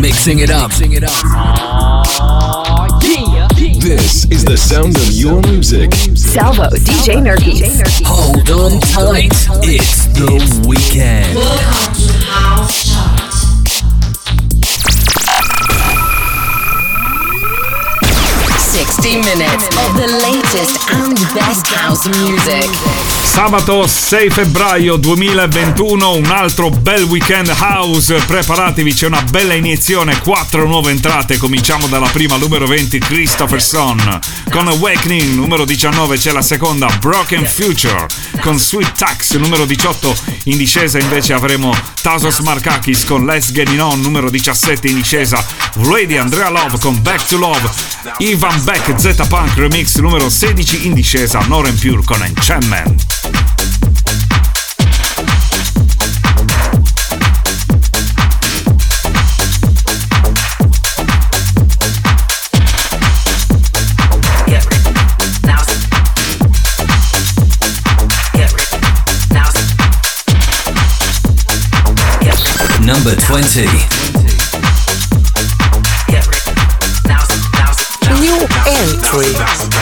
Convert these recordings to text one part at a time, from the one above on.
Mixing it up. Mixing it up. This is the sound of your music. Salvo, DJ Nerkis. Hold on tight. It's the weekend. 60 minutes of the latest and best house music. Sabato 6 febbraio 2021, un altro bel weekend house. Preparatevi, c'è una bella iniezione, quattro nuove entrate. Cominciamo dalla prima, numero 20, Christopherson. Con Awakening, numero 19, c'è la seconda, Broken Future. Con Sweet Tax, numero 18, in discesa invece avremo Tasos Markakis con Let's Get It On, numero 17 in discesa. Ready Andrea Love con Back to Love. Ivan Beck Z Punk Remix, numero 16 in discesa. Noren Pure con Enchantment. Number 20. free.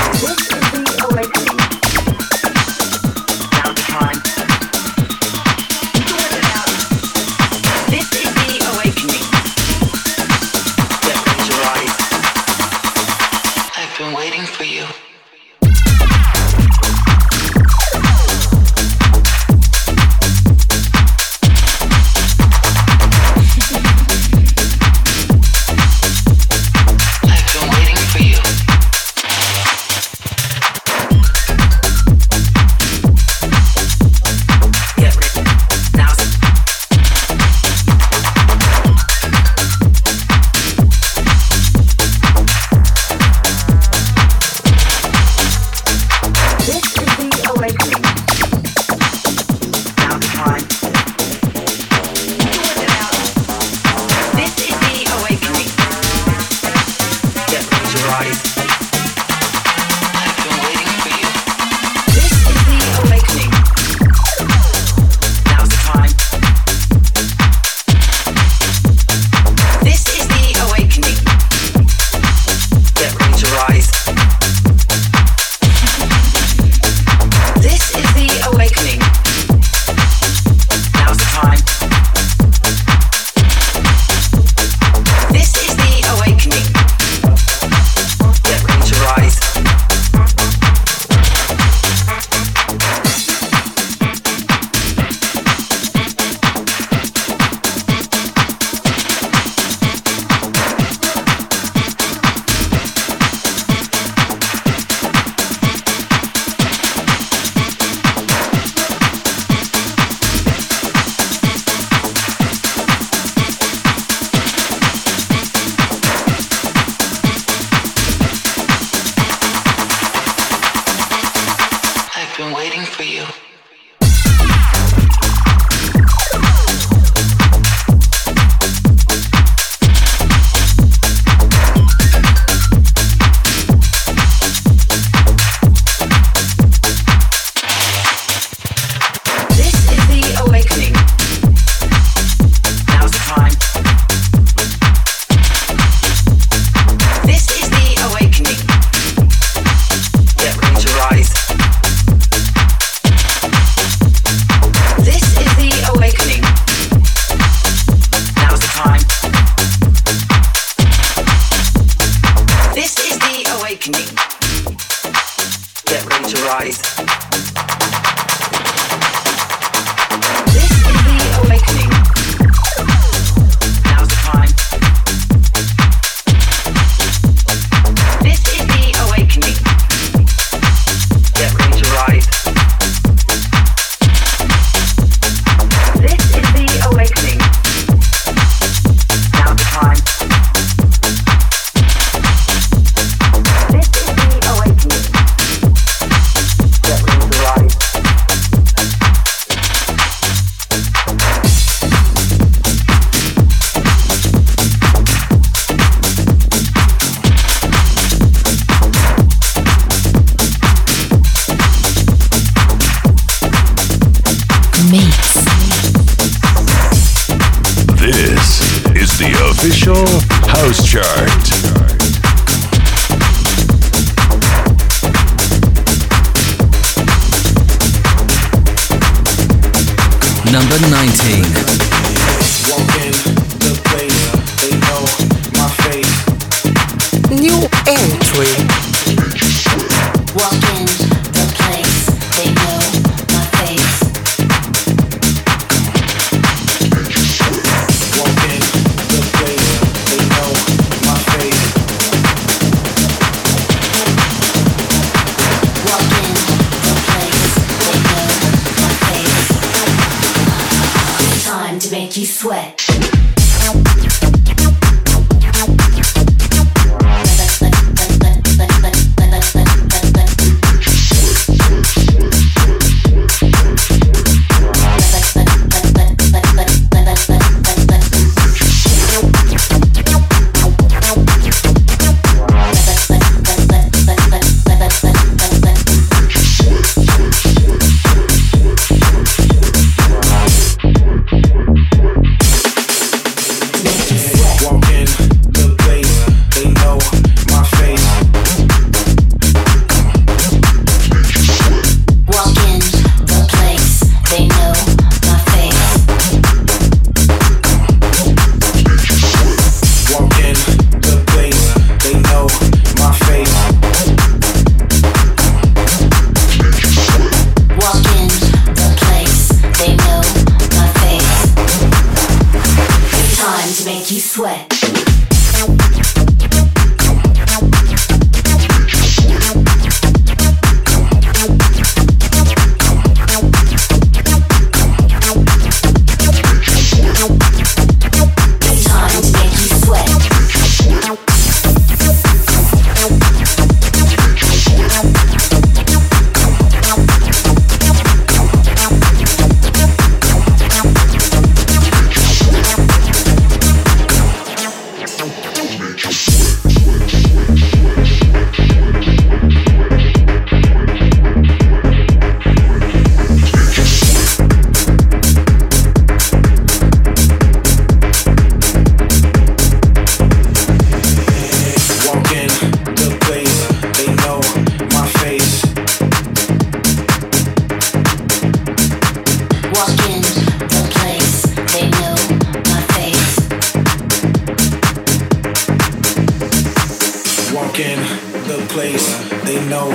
place, they know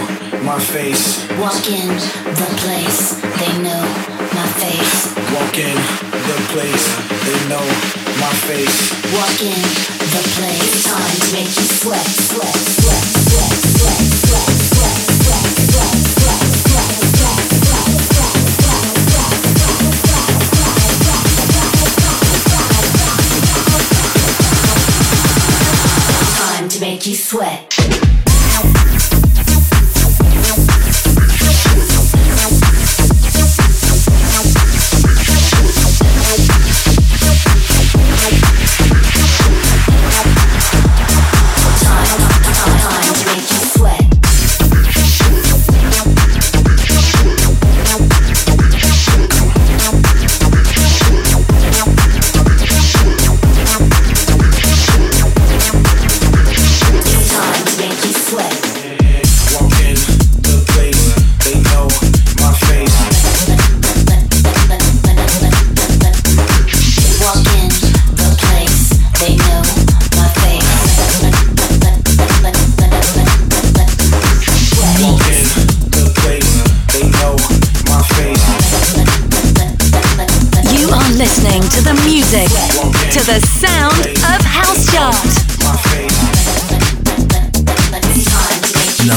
my face. Walk in the place, they know my face. Walk in the place, they know my face. Walk in the place, time to make you sweat, sweat, sweat, sweat, sweat, sweat, sweat, sweat, sweat, sweat, sweat, sweat, sweat, sweat, sweat, sweat, sweat. sweat.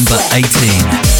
number 18.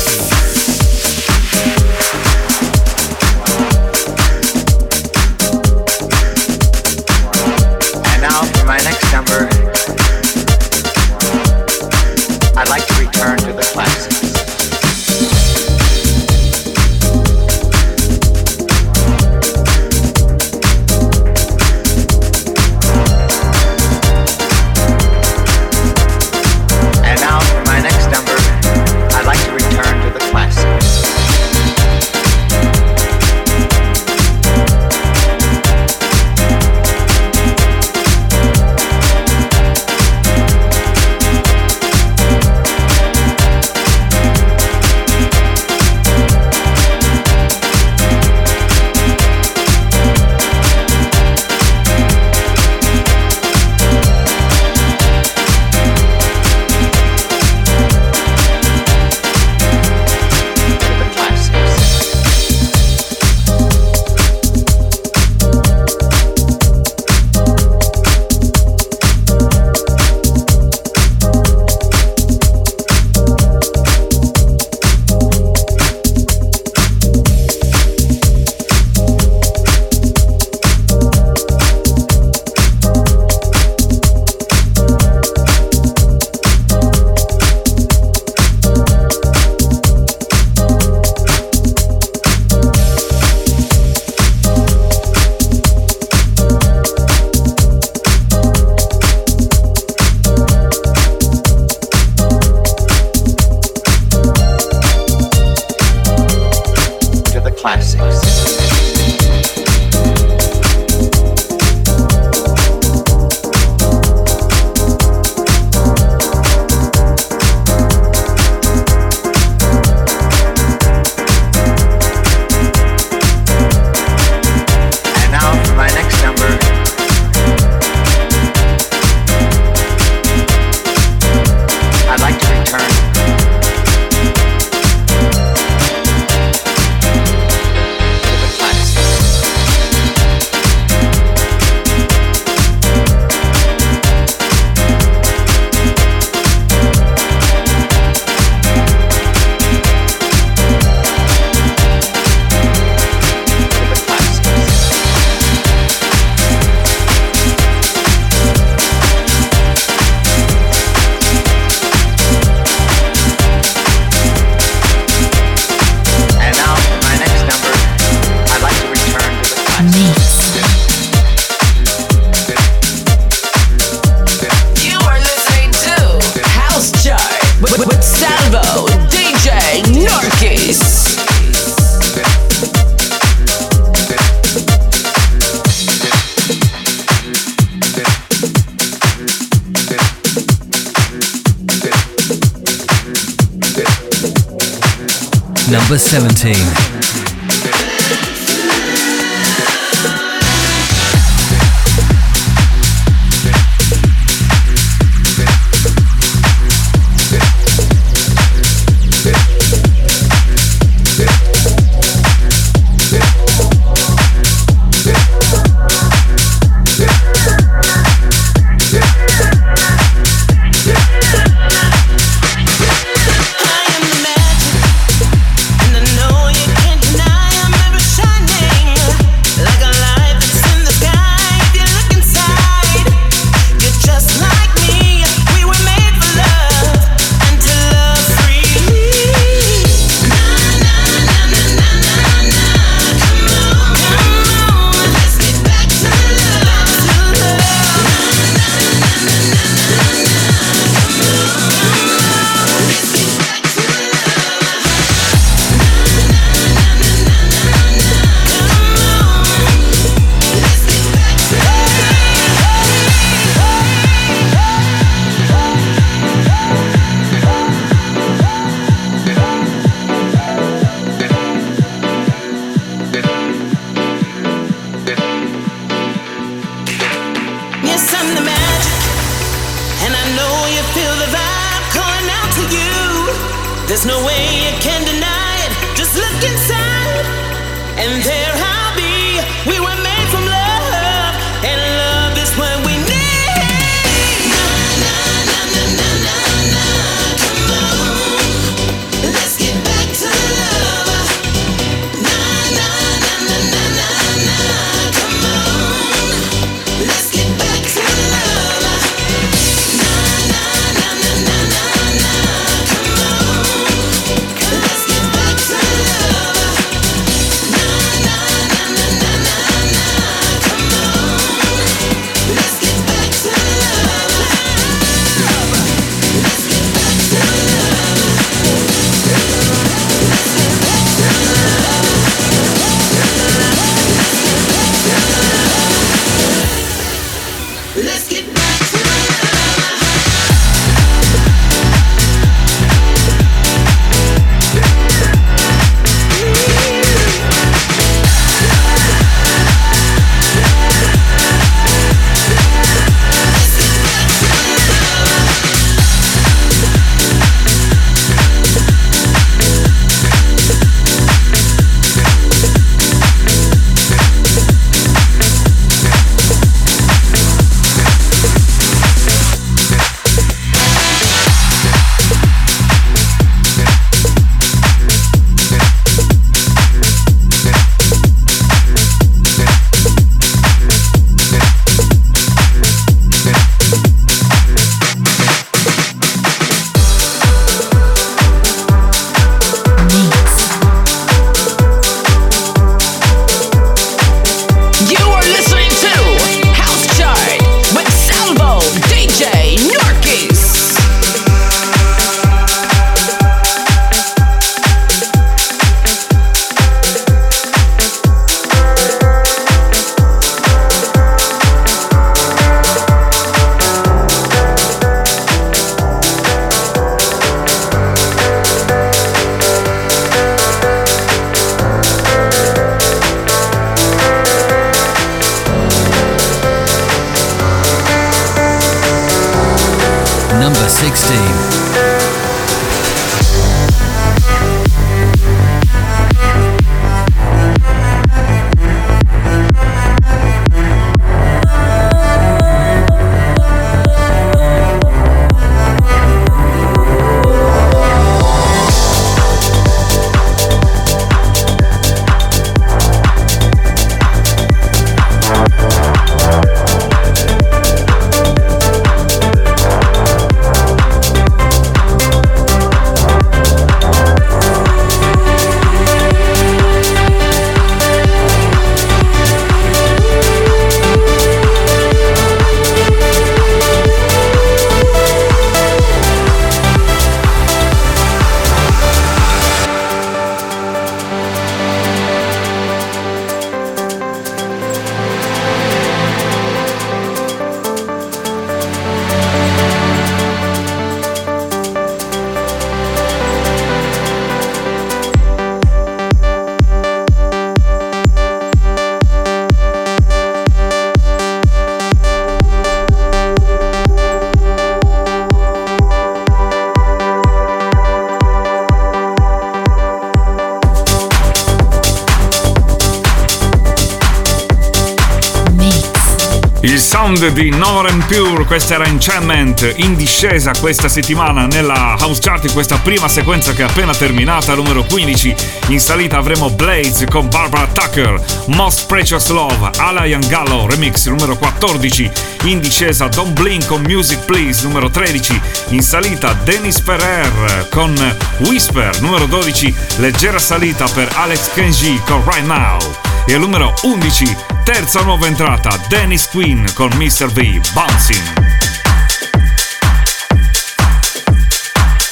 Il sound di Noren Pure, questa era Enchantment, in discesa questa settimana nella House Chart in questa prima sequenza che è appena terminata, numero 15. In salita avremo Blades con Barbara Tucker, Most Precious Love, Alain Gallo remix numero 14. In discesa Don't Blink con Music Please numero 13. In salita Dennis Ferrer con Whisper numero 12. Leggera salita per Alex Kenji con Right Now. E al numero 11, terza nuova entrata, Dennis Quinn con Mr. V, Bouncing.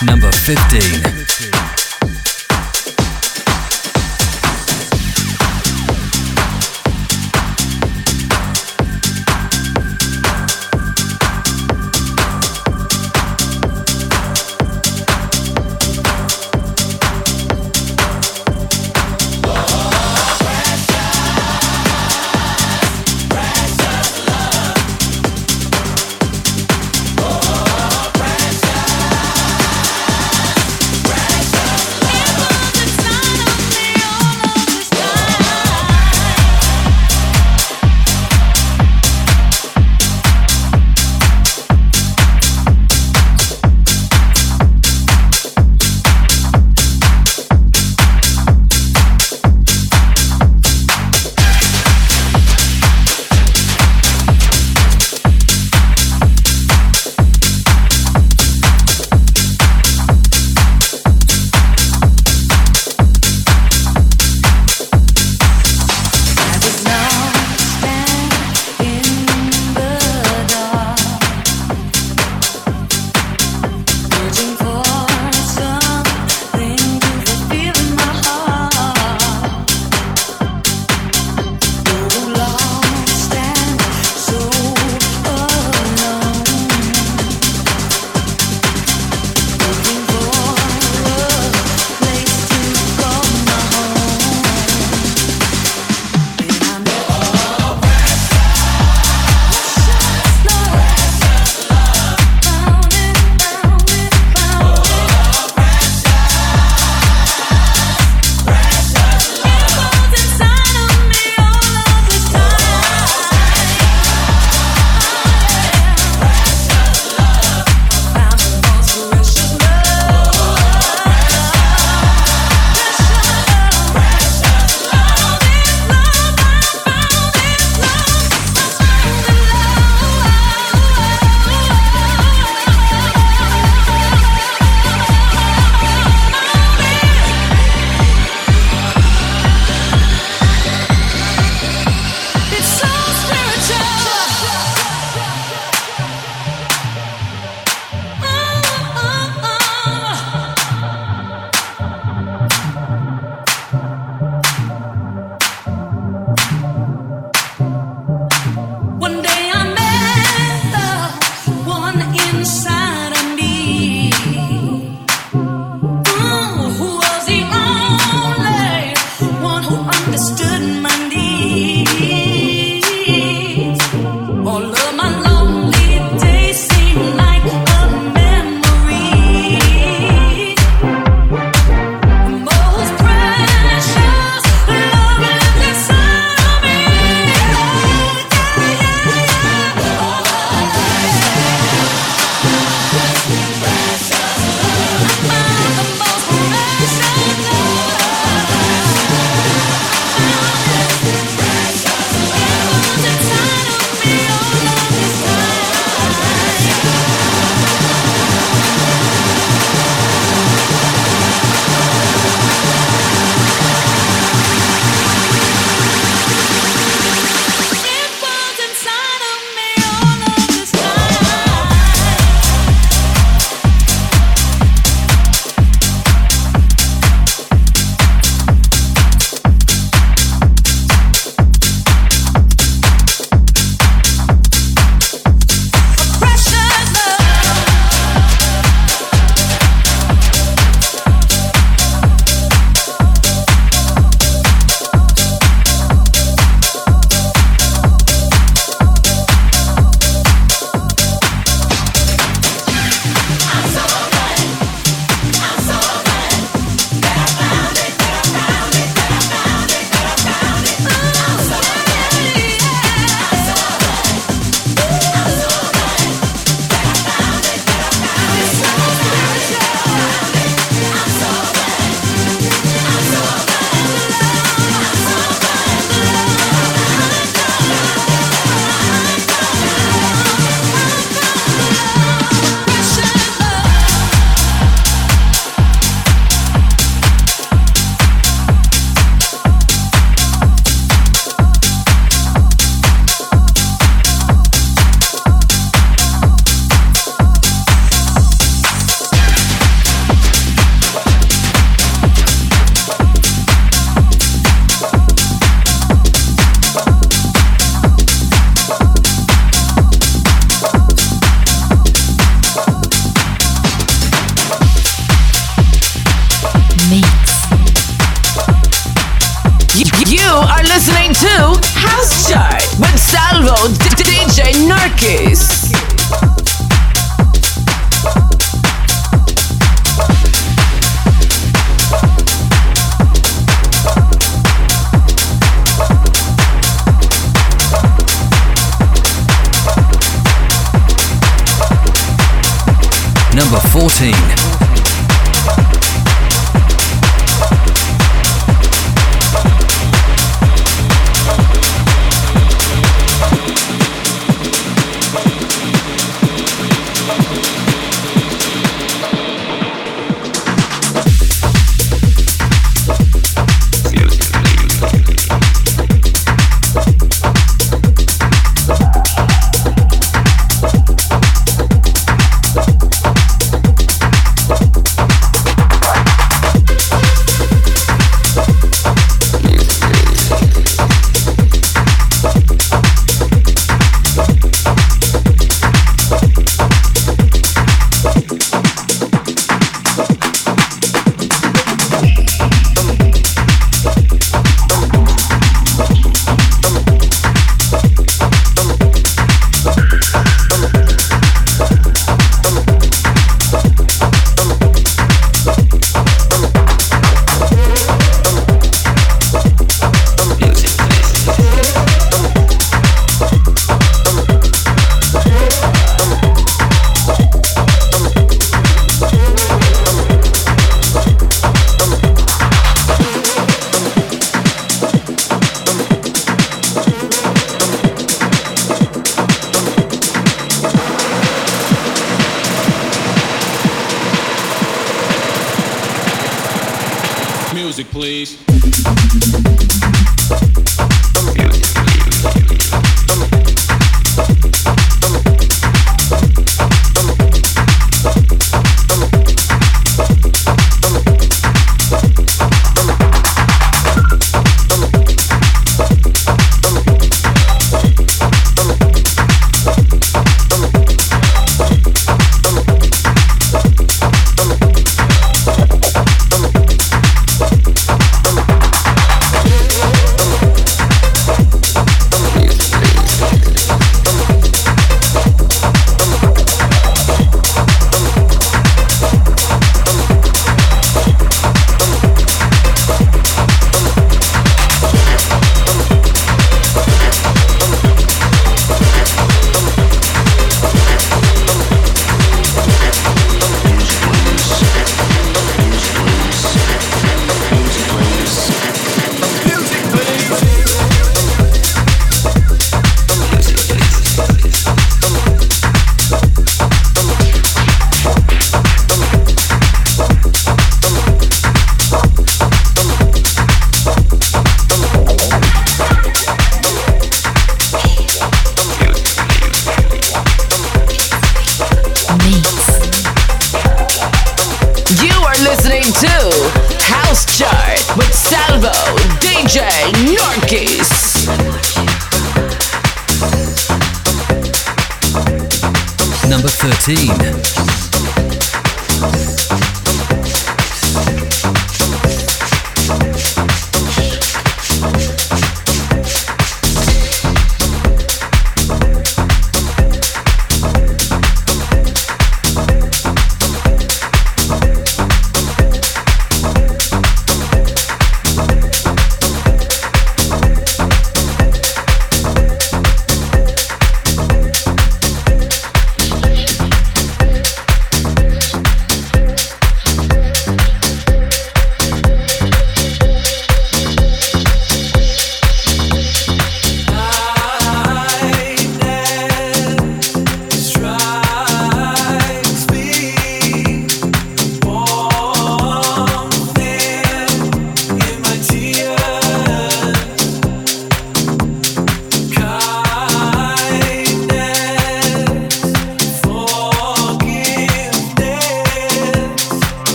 Number 15.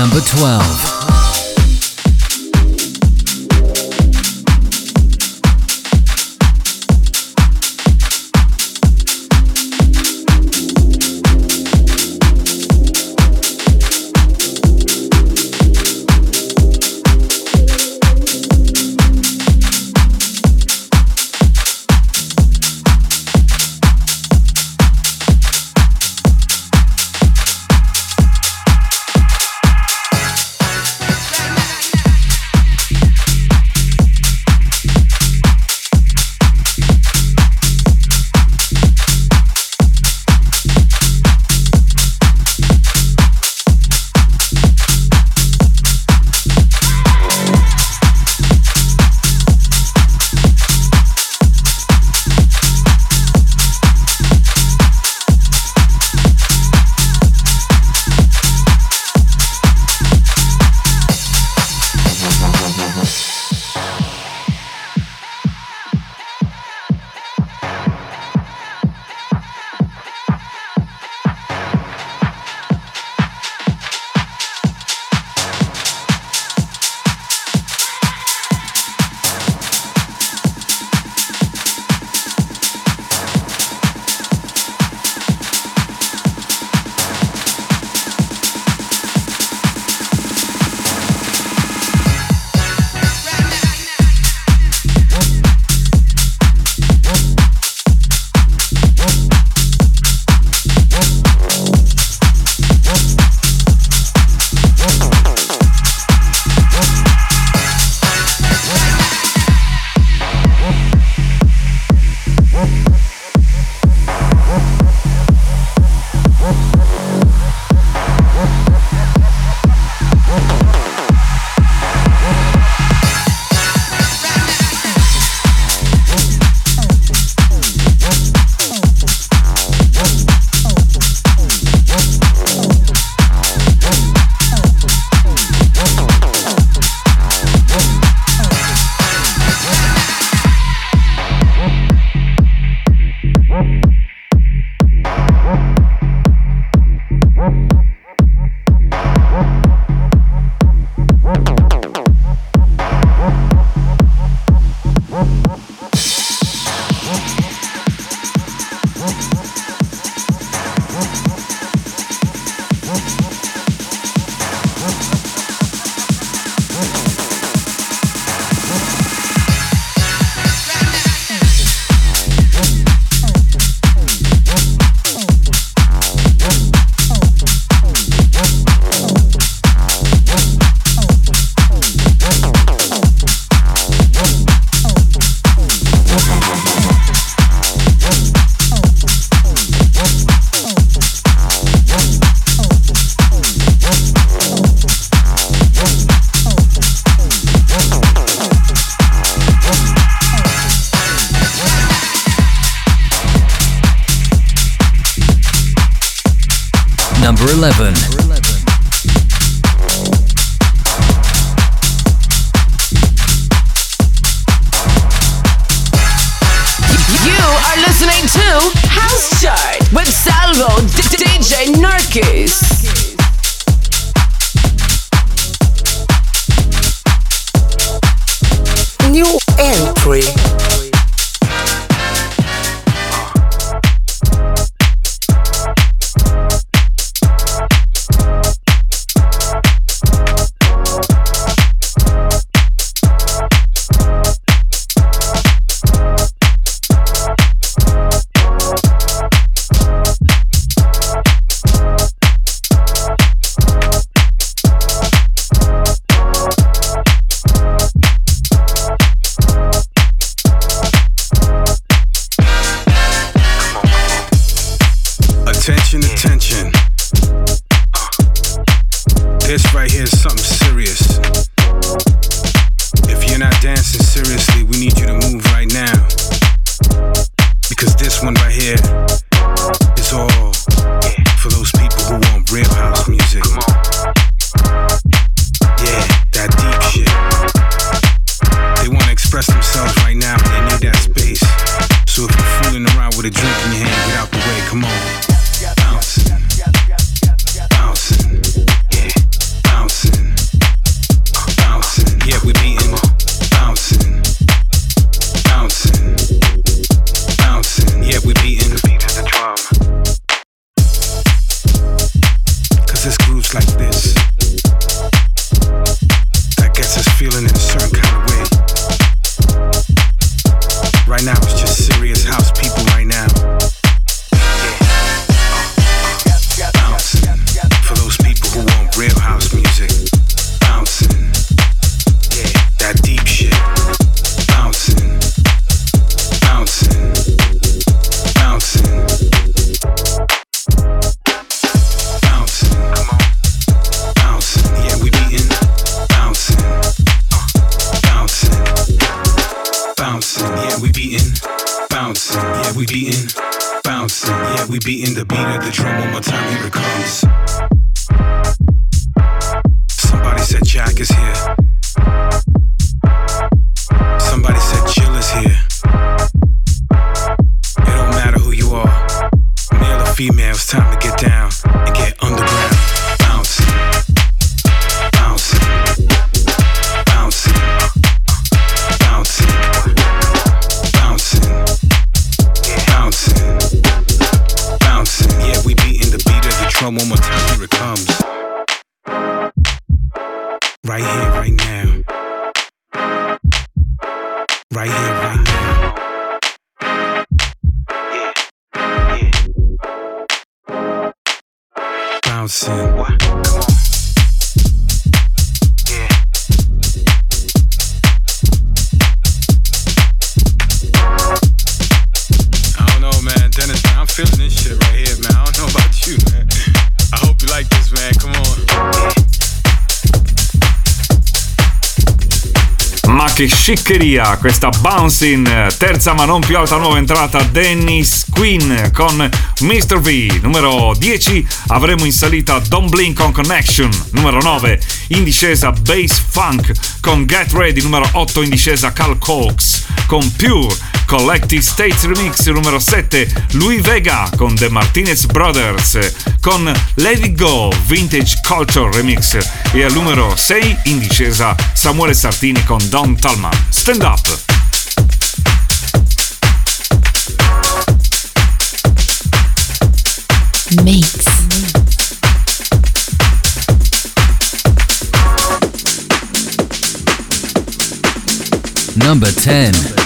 Number 12. sciccheria, questa bouncing, terza ma non più alta nuova entrata Dennis Quinn con Mr. V, numero 10 avremo in salita Don Blink con Connection, numero 9 in discesa Bass Funk con Get Ready, numero 8 in discesa Cal Cox con Pure, Collective States Remix. Numero 7, Louis Vega con The Martinez Brothers, con Let It Go Vintage Culture Remix e al numero 6 in discesa Samuele Sartini con Don Talman. Stand up! Mates. Number 10.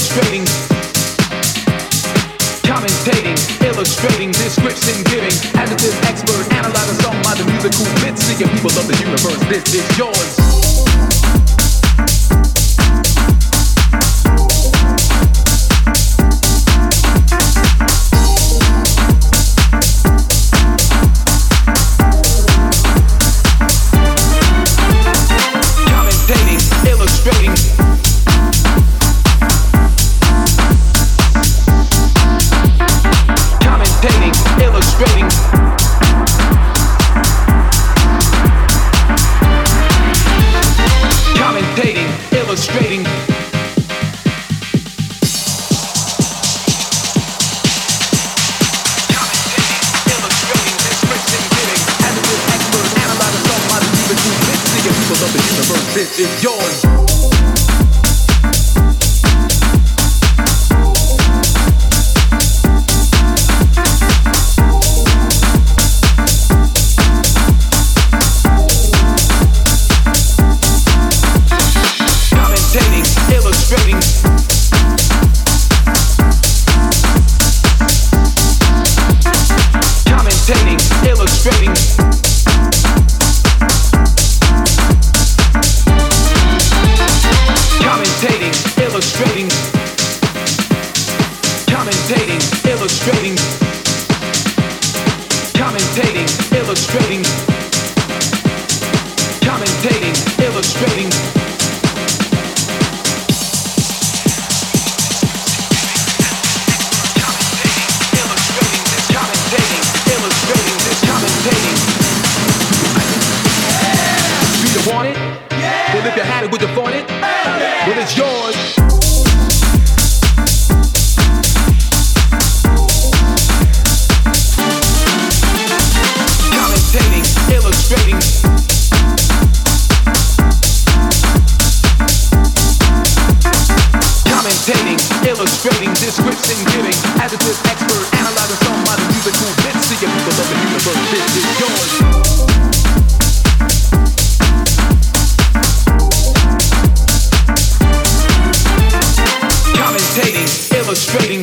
illustrating, commentating, illustrating, description giving, adjective expert, analyzer, some by the musical bits, seeing people of the universe. This is yours.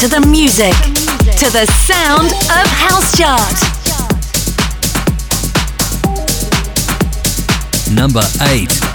to the music, to the sound of House Chart. Number 8.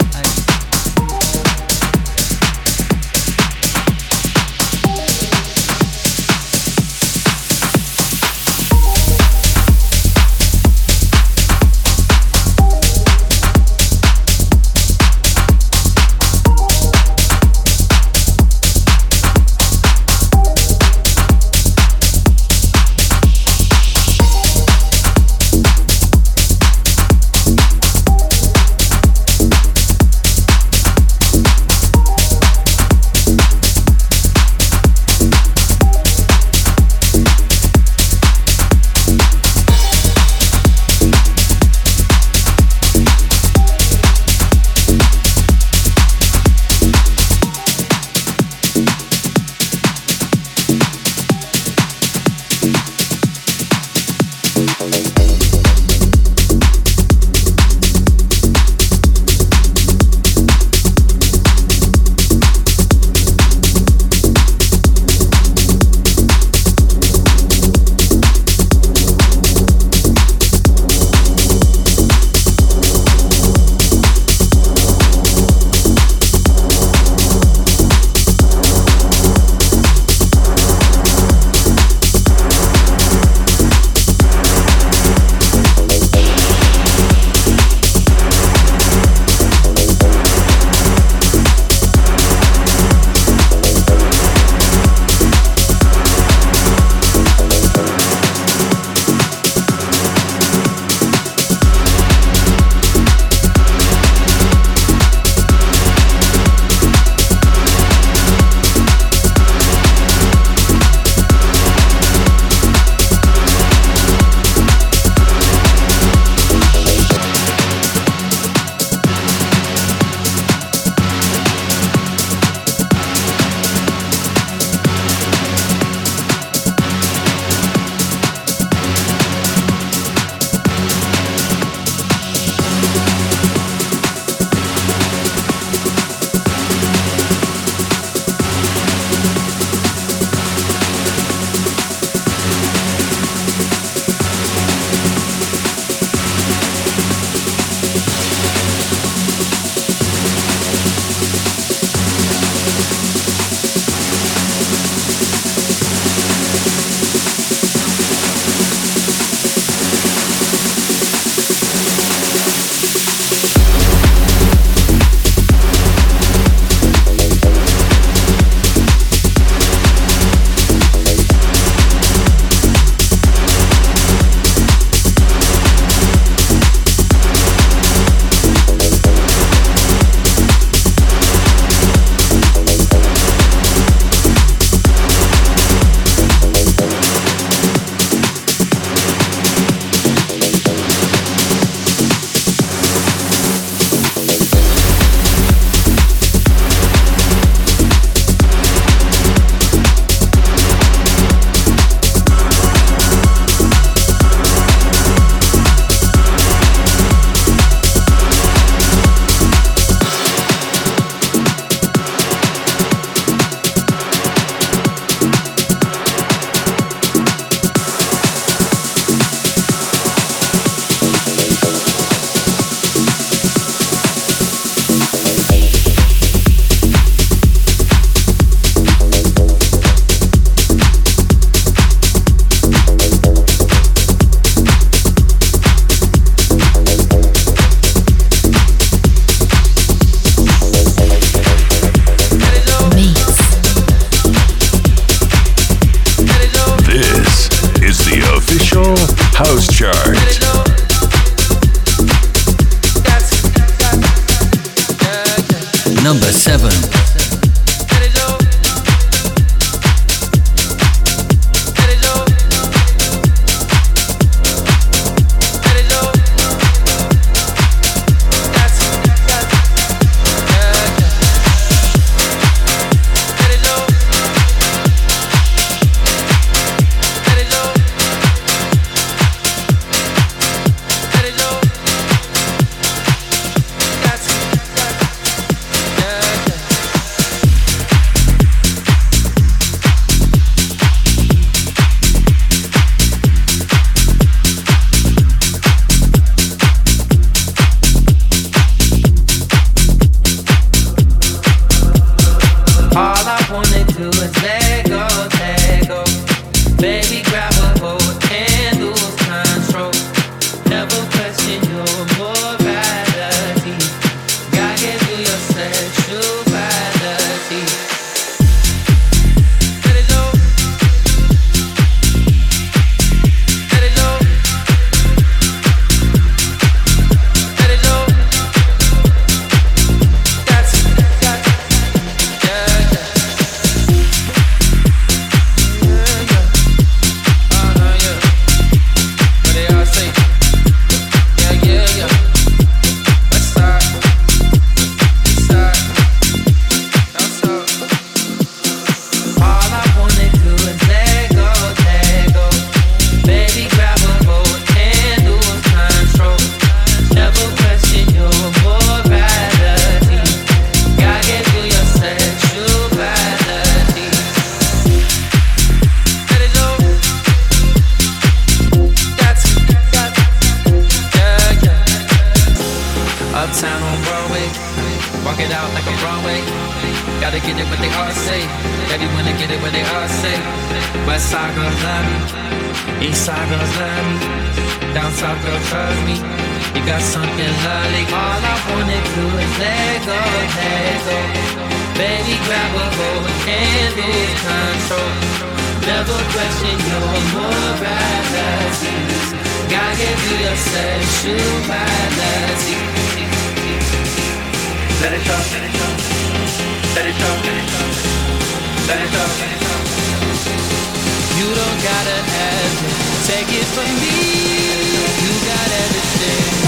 Everyone to get it what they all say. West side girls love me. East side girls love me. Down south girls trust me. You got something lovely. All I wanna do is let go, let go. Baby, grab a hold and lose control. Never question your morality. Gotta give you your sexuality. Let it show, let it show, let it show, let it show, Stand up. You don't gotta have it. Take it from me. You got everything.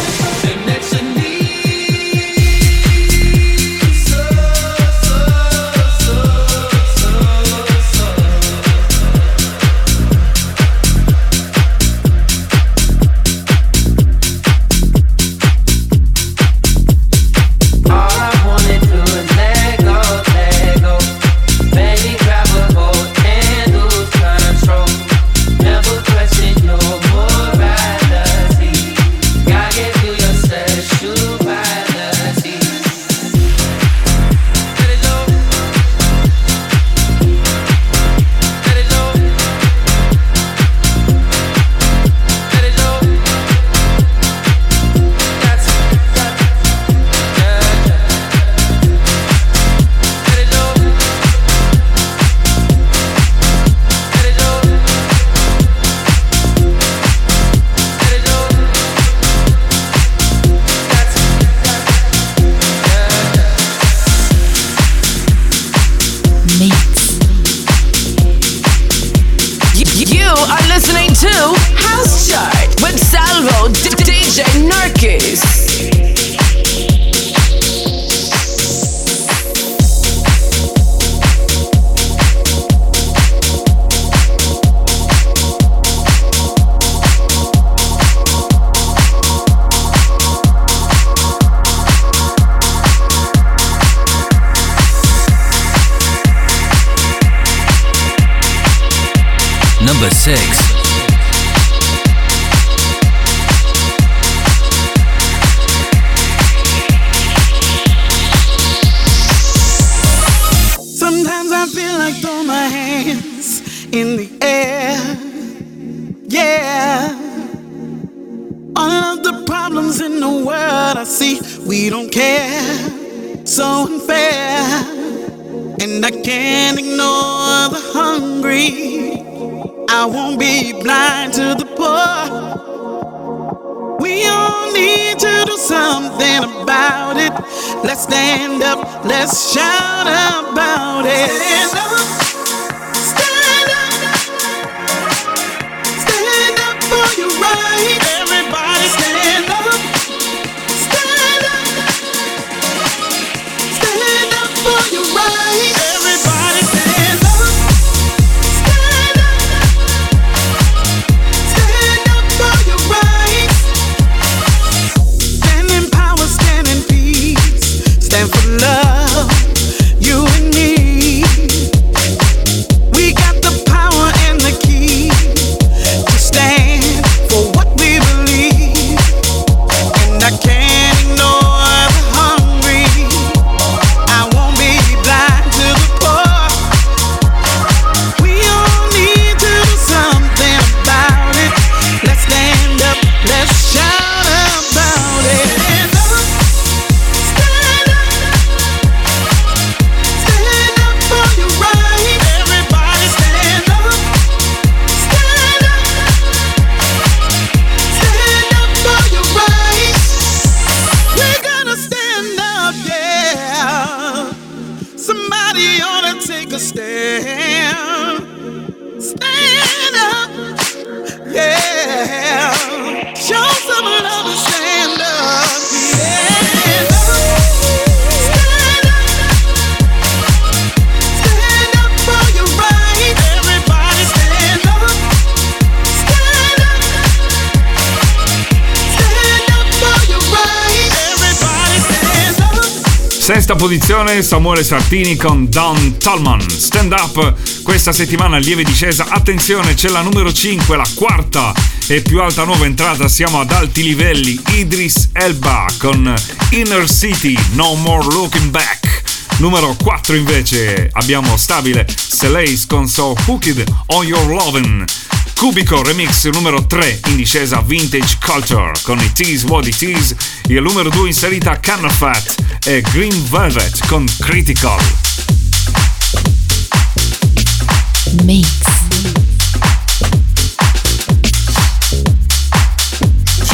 Problems in the world I see, we don't care. So unfair. And I can't ignore the hungry. I won't be blind to the poor. We all need to do something about it. Let's stand up, let's shout about it. Stand up, stand up, stand up for your right. falling posizione Samuele Sartini con Don Tolman. Stand up, questa settimana lieve discesa. Attenzione, c'è la numero 5, la quarta e più alta nuova entrata. Siamo ad alti livelli. Idris Elba con Inner City, No More Looking Back. Numero 4 invece abbiamo stabile Selace con So Hooked on Your Lovin'. Cubico Remix numero 3 in discesa Vintage Culture con It Is What It Is al numero 2 inserita Fat e Green Velvet con Critical. Mix.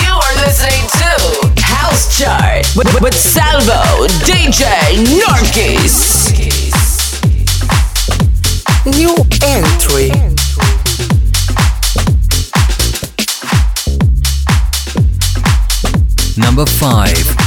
You are listening to House Chart with, with Salvo DJ Norkis. New entry. Number 5.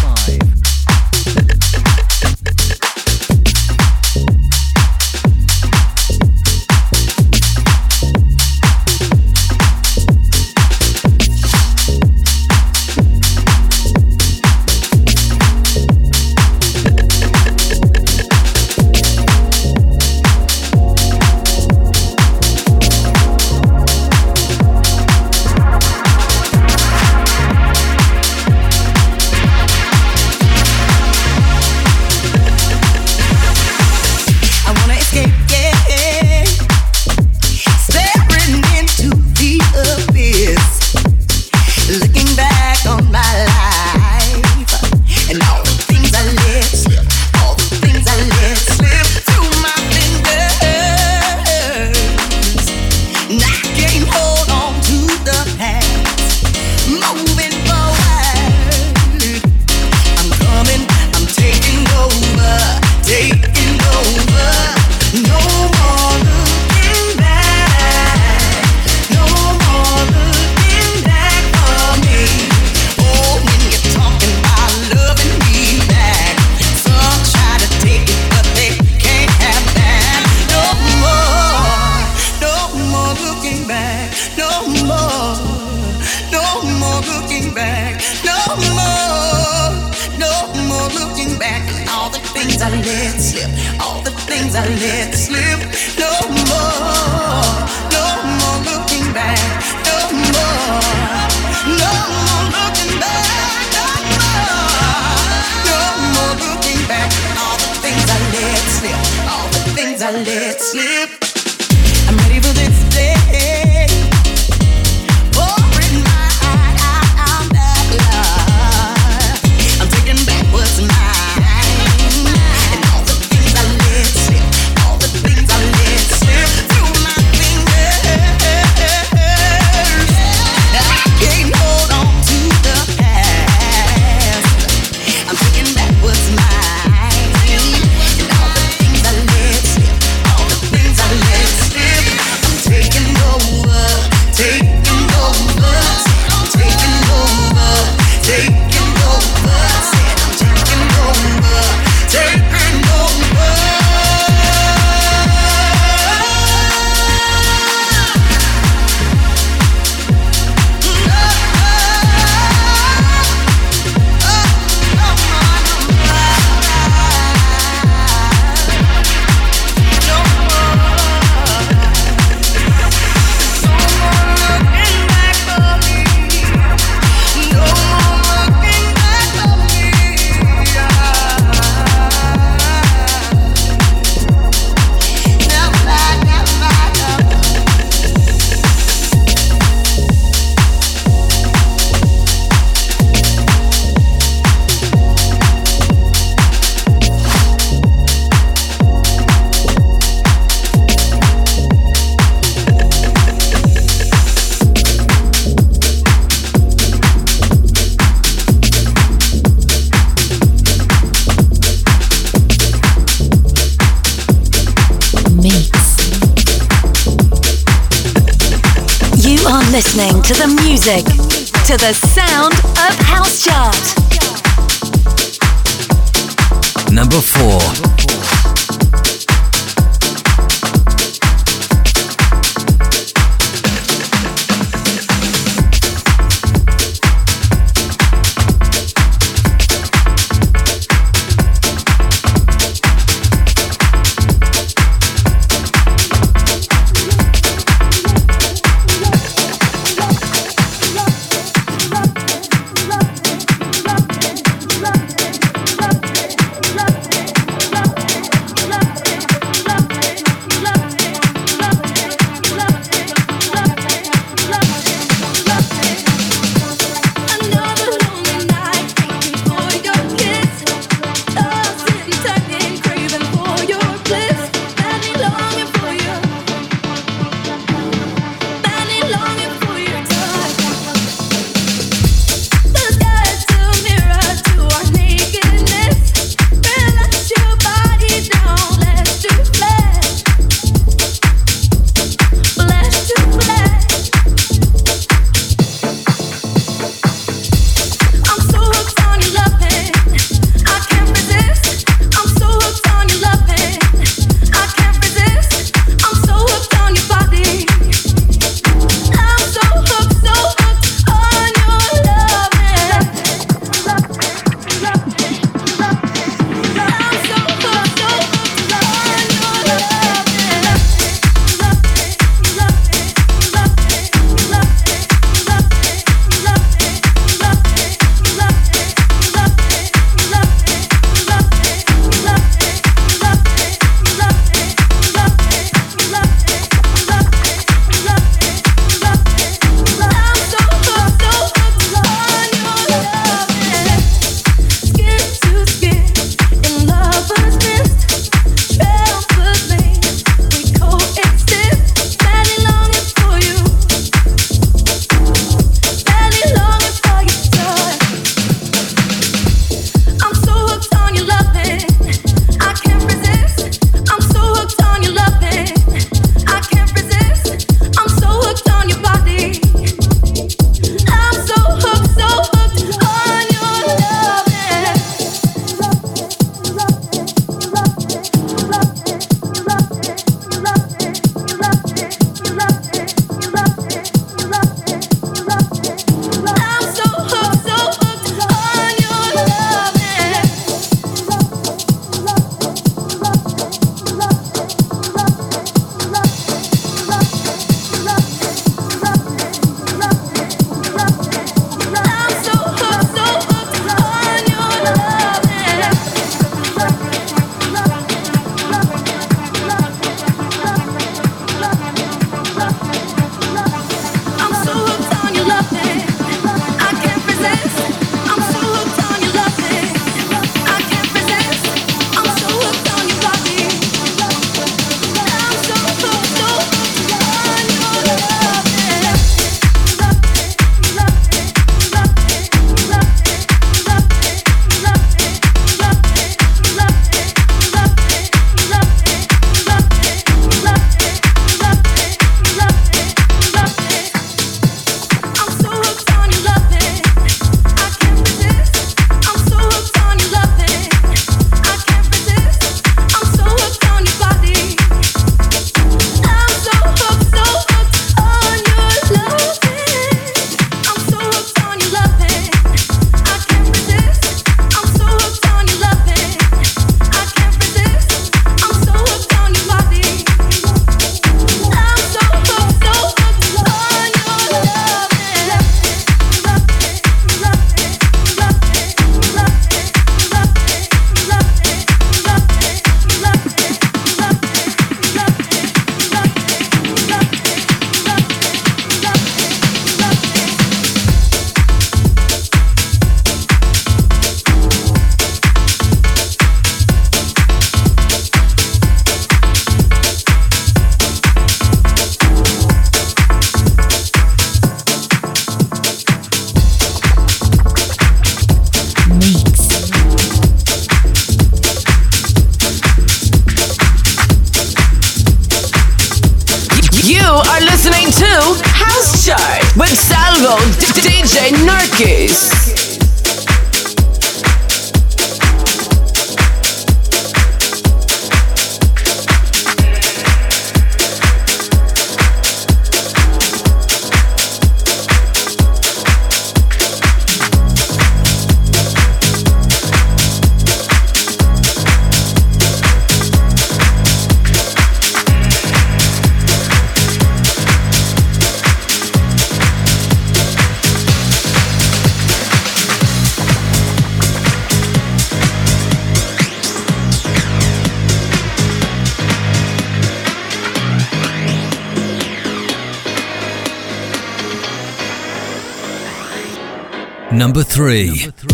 Number three.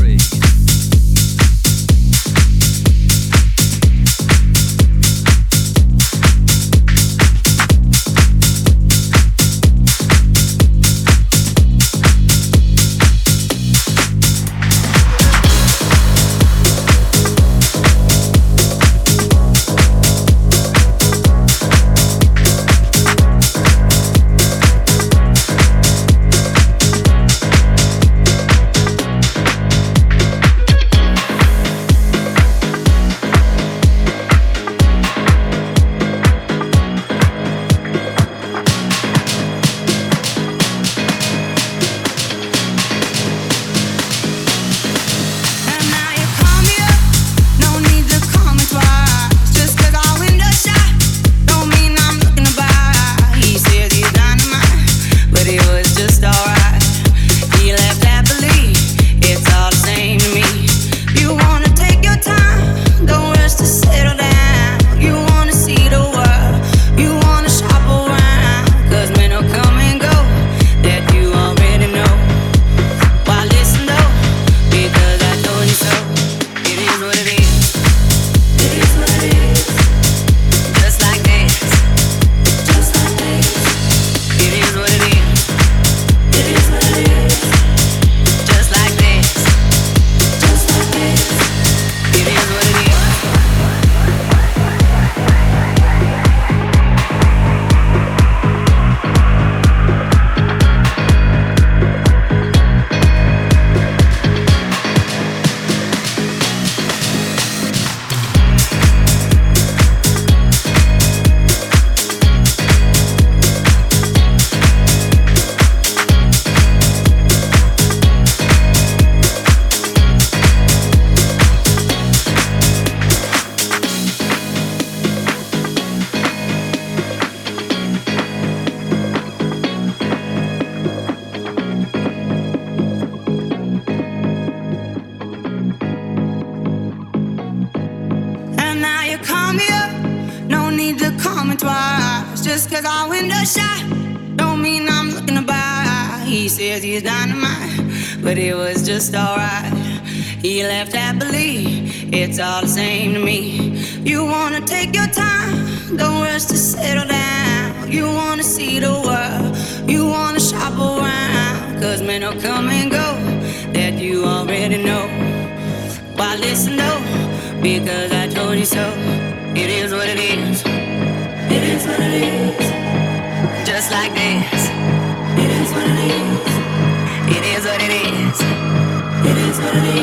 Germany.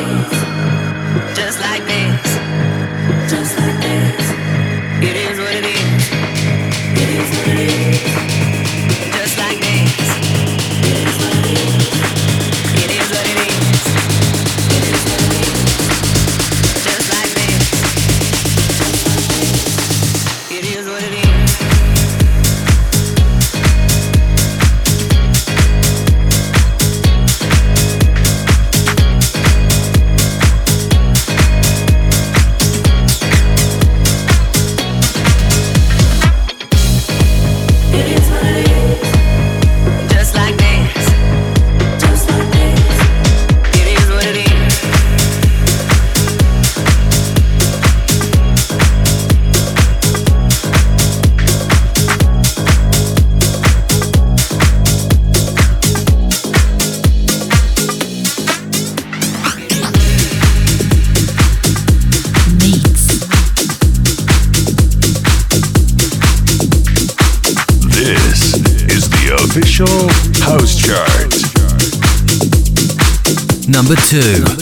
number two.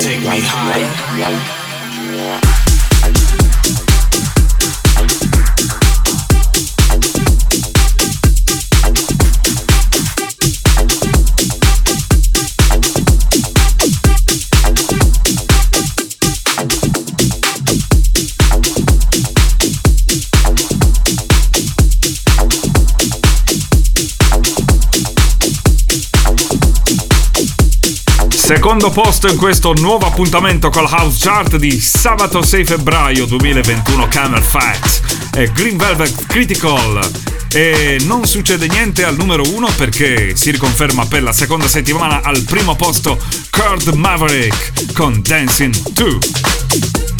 Take me high. secondo posto in questo nuovo appuntamento col House Chart di sabato 6 febbraio 2021 Camel Facts e Green Velvet Critical e non succede niente al numero 1 perché si riconferma per la seconda settimana al primo posto Kurt Maverick con Dancing 2.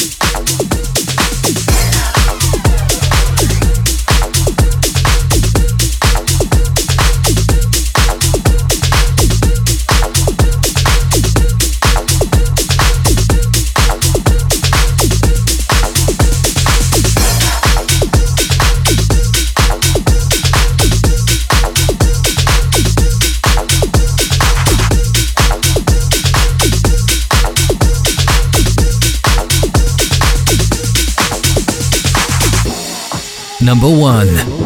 Number one.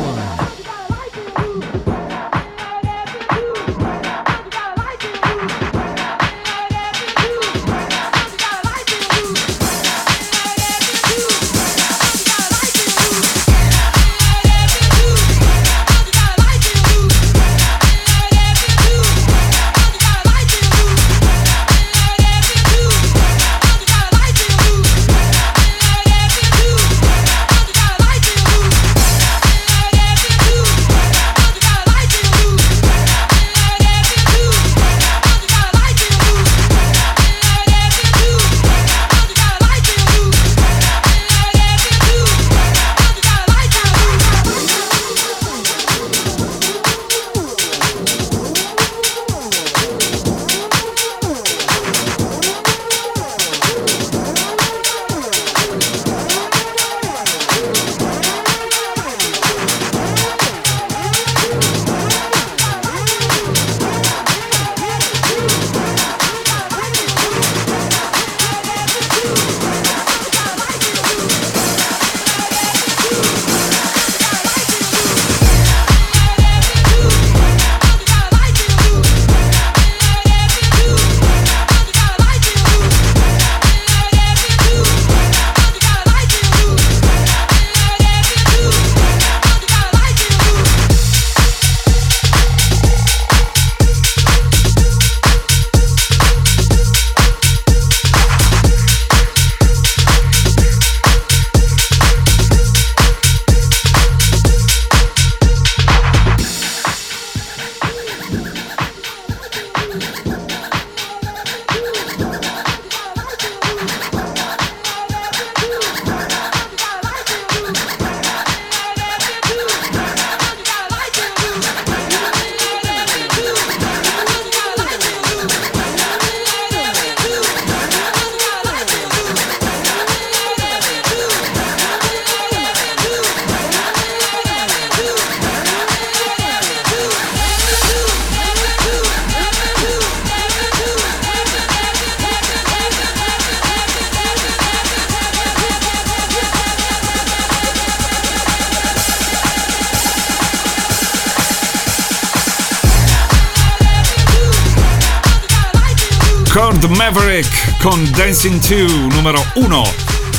Con Dancing 2 numero 1.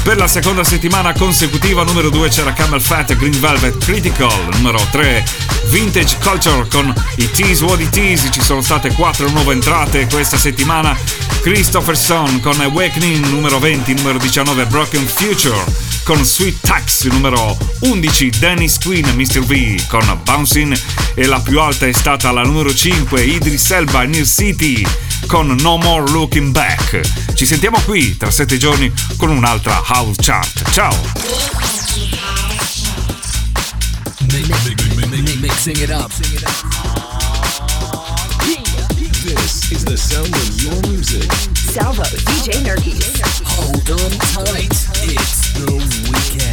Per la seconda settimana consecutiva numero 2 c'era Camel Fat Green Velvet Critical numero 3. Vintage Culture con i Tease What It Is ci sono state 4 nuove entrate questa settimana. Christopherson con Awakening numero 20, numero 19 Broken Future con Sweet Tax numero 11 Dennis Queen Mr. V con Bouncing e la più alta è stata la numero 5 Idris Elba Near City con No More Looking Back. Ci sentiamo qui tra sette giorni con un'altra House Chart. Ciao! This is the sound of your music. Salvo DJ Nergis. Hold on tight. It's the weekend.